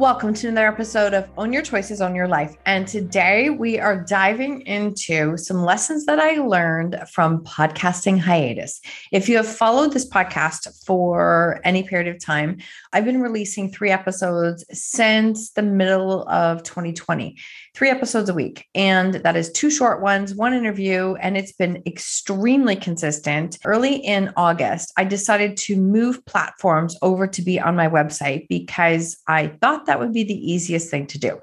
Welcome to another episode of Own Your Choices, Own Your Life. And today we are diving into some lessons that I learned from podcasting hiatus. If you have followed this podcast for any period of time, I've been releasing three episodes since the middle of 2020, three episodes a week. And that is two short ones, one interview, and it's been extremely consistent. Early in August, I decided to move platforms over to be on my website because I thought that would be the easiest thing to do.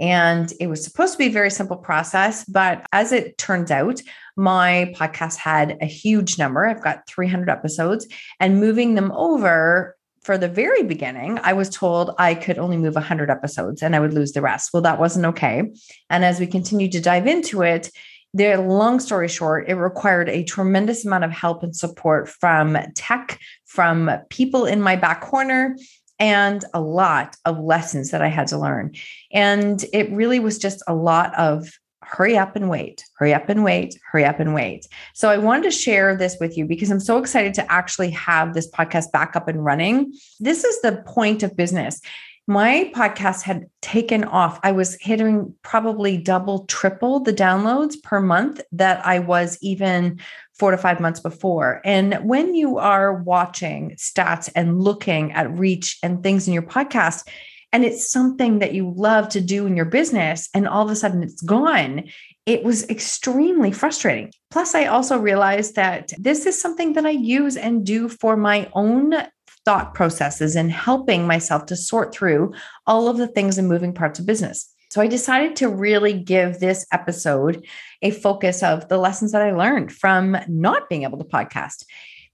And it was supposed to be a very simple process, but as it turns out, my podcast had a huge number. I've got 300 episodes, and moving them over for the very beginning, I was told I could only move 100 episodes and I would lose the rest. Well, that wasn't okay. And as we continued to dive into it, the long story short, it required a tremendous amount of help and support from tech, from people in my back corner, and a lot of lessons that I had to learn. And it really was just a lot of hurry up and wait, hurry up and wait, hurry up and wait. So I wanted to share this with you because I'm so excited to actually have this podcast back up and running. This is the point of business. My podcast had taken off. I was hitting probably double, triple the downloads per month that I was even four to five months before. And when you are watching stats and looking at reach and things in your podcast, and it's something that you love to do in your business, and all of a sudden it's gone, it was extremely frustrating. Plus, I also realized that this is something that I use and do for my own thought processes and helping myself to sort through all of the things and moving parts of business. So I decided to really give this episode a focus of the lessons that I learned from not being able to podcast.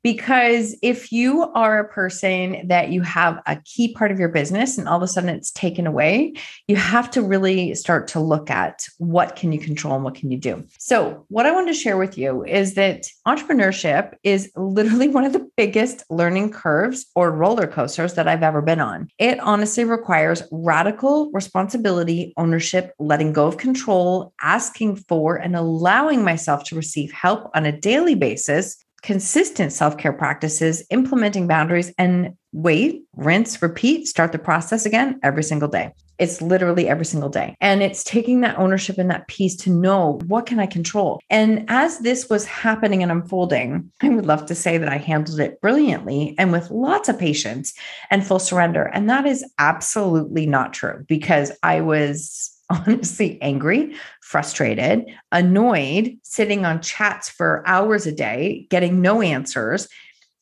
Because if you are a person that you have a key part of your business and all of a sudden it's taken away, you have to really start to look at what can you control and what can you do. So, what I wanted to share with you is that entrepreneurship is literally one of the biggest learning curves or roller coasters that I've ever been on. It honestly requires radical responsibility, ownership, letting go of control, asking for and allowing myself to receive help on a daily basis consistent self care practices, implementing boundaries, and wait, rinse, repeat, start the process again every single day. It's literally every single day. And it's taking that ownership and that peace to know what can I control. And as this was happening and unfolding, I would love to say that I handled it brilliantly and with lots of patience and full surrender. And that is absolutely not true because I was honestly angry, frustrated, annoyed, sitting on chats for hours a day, getting no answers.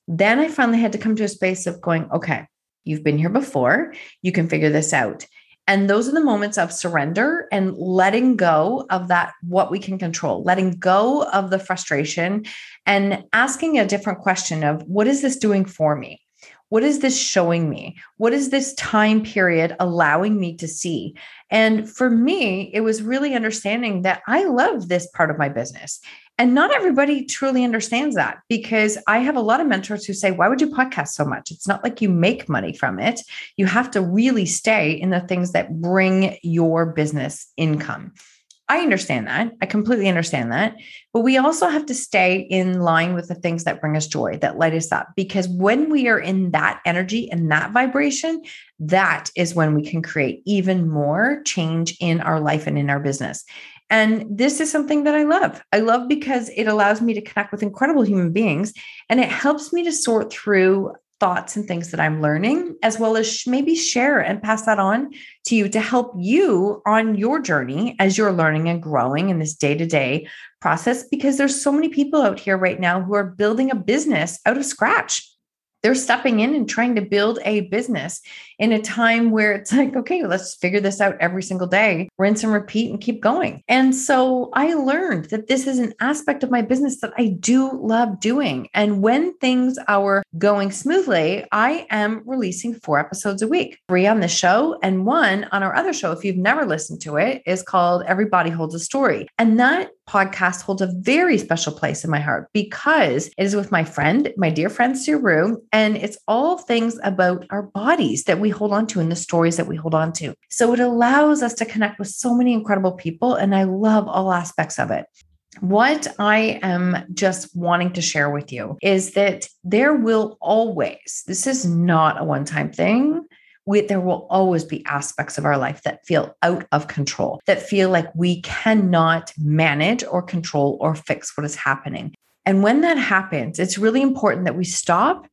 Then I finally had to come to a space of going, okay, you've been here before, you can figure this out. And those are the moments of surrender and letting go of that, what we can control, letting go of the frustration and asking a different question of what is this doing for me? What is this showing me? What is this time period allowing me to see? And for me, it was really understanding that I love this part of my business. And not everybody truly understands that because I have a lot of mentors who say, Why would you podcast so much? It's not like you make money from it. You have to really stay in the things that bring your business income. I understand that. I completely understand that. But we also have to stay in line with the things that bring us joy, that light us up. Because when we are in that energy and that vibration, that is when we can create even more change in our life and in our business. And this is something that I love. I love because it allows me to connect with incredible human beings and it helps me to sort through thoughts and things that I'm learning, as well as maybe share and pass that on to you to help you on your journey as you're learning and growing in this day to day process. Because there's so many people out here right now who are building a business out of scratch they're stepping in and trying to build a business in a time where it's like, okay, let's figure this out every single day, rinse and repeat and keep going. And so I learned that this is an aspect of my business that I do love doing. And when things are going smoothly, I am releasing four episodes a week, three on the show and one on our other show. If you've never listened to it, is called Everybody Holds a Story. And that podcast holds a very special place in my heart because it is with my friend, my dear friend Suru, and it's all things about our bodies that we hold on to and the stories that we hold on to. So it allows us to connect with so many incredible people, and I love all aspects of it. What I am just wanting to share with you is that there will always, this is not a one time thing we, there will always be aspects of our life that feel out of control, that feel like we cannot manage or control or fix what is happening. And when that happens, it's really important that we stop.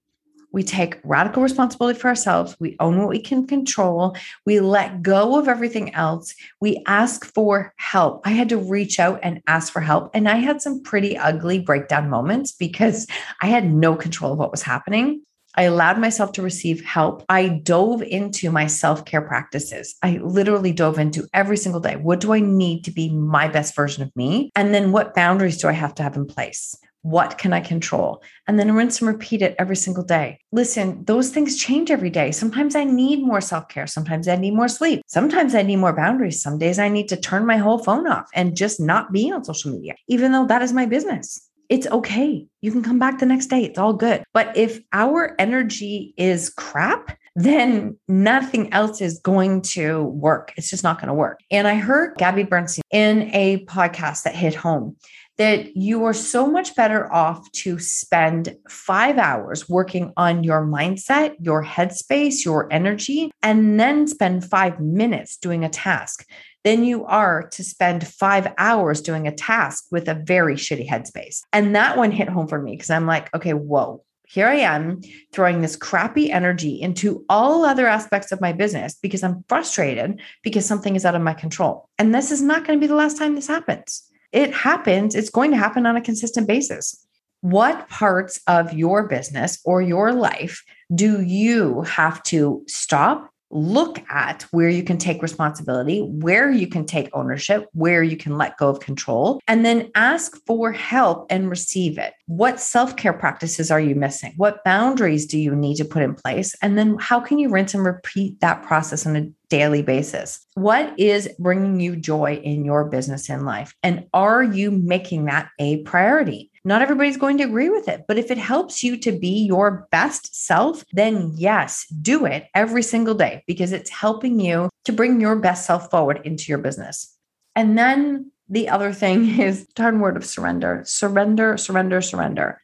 We take radical responsibility for ourselves. We own what we can control. We let go of everything else. We ask for help. I had to reach out and ask for help. And I had some pretty ugly breakdown moments because I had no control of what was happening. I allowed myself to receive help. I dove into my self care practices. I literally dove into every single day. What do I need to be my best version of me? And then what boundaries do I have to have in place? What can I control? And then rinse and repeat it every single day. Listen, those things change every day. Sometimes I need more self care. Sometimes I need more sleep. Sometimes I need more boundaries. Some days I need to turn my whole phone off and just not be on social media, even though that is my business it's okay. You can come back the next day. It's all good. But if our energy is crap, then nothing else is going to work. It's just not going to work. And I heard Gabby Bernstein in a podcast that hit home that you are so much better off to spend five hours working on your mindset, your headspace, your energy, and then spend five minutes doing a task than you are to spend five hours doing a task with a very shitty headspace. And that one hit home for me because I'm like, okay, whoa, here I am throwing this crappy energy into all other aspects of my business because I'm frustrated because something is out of my control. And this is not going to be the last time this happens. It happens, it's going to happen on a consistent basis. What parts of your business or your life do you have to stop look at where you can take responsibility, where you can take ownership, where you can let go of control, and then ask for help and receive it. What self care practices are you missing? What boundaries do you need to put in place? And then how can you rinse and repeat that process on a daily basis? What is bringing you joy in your business and life? And are you making that a priority? Not everybody's going to agree with it, but if it helps you to be your best self, then yes, do it every single day because it's helping you to bring your best self forward into your business. And then the other thing is darn word of surrender, surrender, surrender, surrender.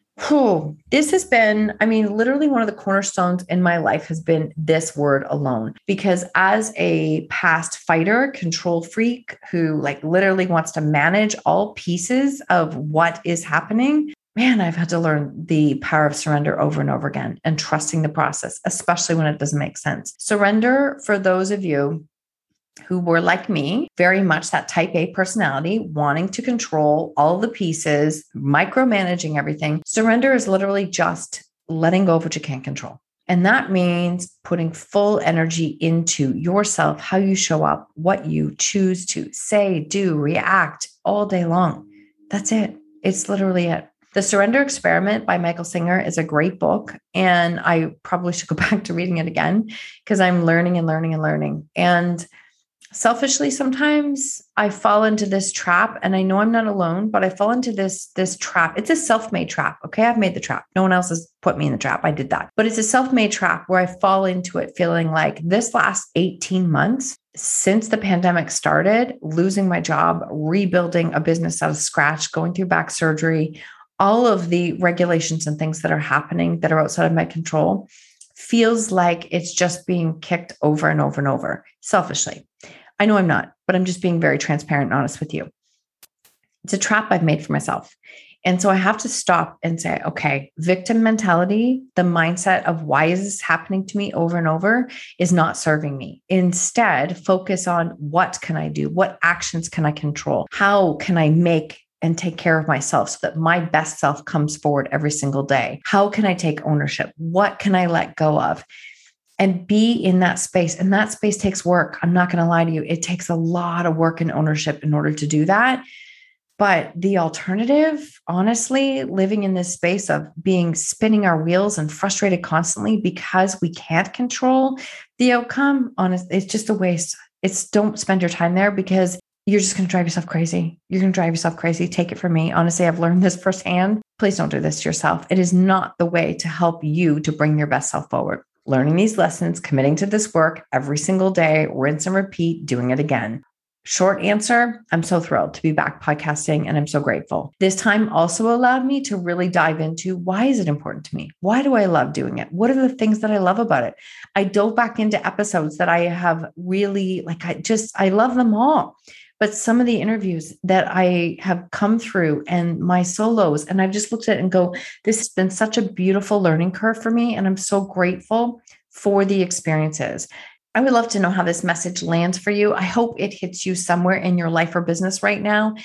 This has been, I mean, literally one of the cornerstones in my life has been this word alone. Because as a past fighter, control freak who like literally wants to manage all pieces of what is happening, man, I've had to learn the power of surrender over and over again and trusting the process, especially when it doesn't make sense. Surrender, for those of you who were like me, very much that type A personality, wanting to control all the pieces, micromanaging everything. Surrender is literally just letting go of what you can't control. And that means putting full energy into yourself, how you show up, what you choose to say, do, react all day long. That's it. It's literally it. The Surrender Experiment by Michael Singer is a great book. And I probably should go back to reading it again because I'm learning and learning and learning. And selfishly sometimes i fall into this trap and i know i'm not alone but i fall into this this trap. It's a self-made trap okay? I've made the trap. No one else has put me in the trap. I did that. But it's a self-made trap where i fall into it feeling like this last 18 months since the pandemic started losing my job rebuilding a business out of scratch going through back surgery all of the regulations and things that are happening that are outside of my control feels like it's just being kicked over and over and over selfishly I know I'm not, but I'm just being very transparent and honest with you. It's a trap I've made for myself. And so I have to stop and say, okay, victim mentality, the mindset of why is this happening to me over and over is not serving me. Instead, focus on what can I do? What actions can I control? How can I make and take care of myself so that my best self comes forward every single day? How can I take ownership? What can I let go of? And be in that space. And that space takes work. I'm not going to lie to you. It takes a lot of work and ownership in order to do that. But the alternative, honestly, living in this space of being spinning our wheels and frustrated constantly because we can't control the outcome, honest, it's just a waste. It's don't spend your time there because you're just going to drive yourself crazy. You're going to drive yourself crazy. Take it from me. Honestly, I've learned this firsthand. Please don't do this to yourself. It is not the way to help you to bring your best self forward. Learning these lessons, committing to this work every single day, rinse and repeat, doing it again. Short answer I'm so thrilled to be back podcasting and I'm so grateful. This time also allowed me to really dive into why is it important to me? Why do I love doing it? What are the things that I love about it? I dove back into episodes that I have really like, I just, I love them all. But some of the interviews that I have come through and my solos, and I've just looked at it and go, this has been such a beautiful learning curve for me. And I'm so grateful for the experiences. I would love to know how this message lands for you. I hope it hits you somewhere in your life or business right now.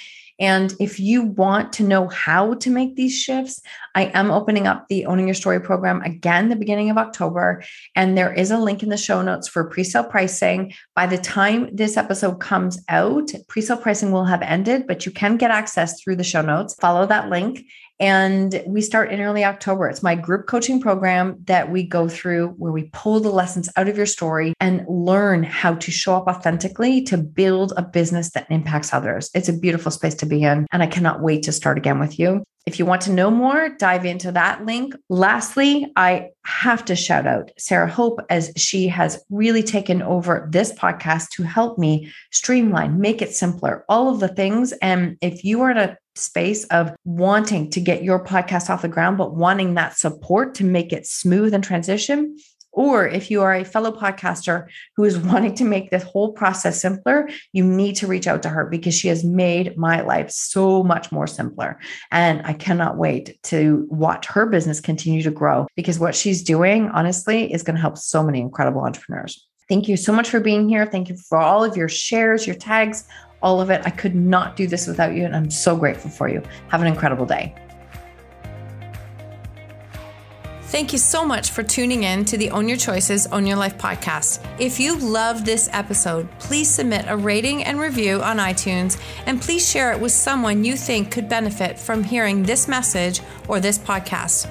And if you want to know how to make these shifts, I am opening up the Owning Your Story program again the beginning of October. And there is a link in the show notes for pre-sale pricing. By the time this episode comes out, pre-sale pricing will have ended, but you can get access through the show notes. Follow that link and we start in early October. It's my group coaching program that we go through where we pull the lessons out of your story and learn how to show up authentically to build a business that impacts others. It's a beautiful space to be in. And I cannot wait to start again with you. If you want to know more, dive into that link. Lastly, I have to shout out Sarah Hope as she has really taken over this podcast to help me streamline, make it simpler, all of the things. And if you are in a space of wanting to get your podcast off the ground, but wanting that support to make it smooth and transition, or if you are a fellow podcaster who is wanting to make this whole process simpler, you need to reach out to her because she has made my life so much more simpler. And I cannot wait to watch her business continue to grow because what she's doing, honestly, is going to help so many incredible entrepreneurs. Thank you so much for being here. Thank you for all of your shares, your tags, all of it. I could not do this without you. And I'm so grateful for you. Have an incredible day. Thank you so much for tuning in to the Own Your Choices, Own Your Life podcast. If you love this episode, please submit a rating and review on iTunes and please share it with someone you think could benefit from hearing this message or this podcast.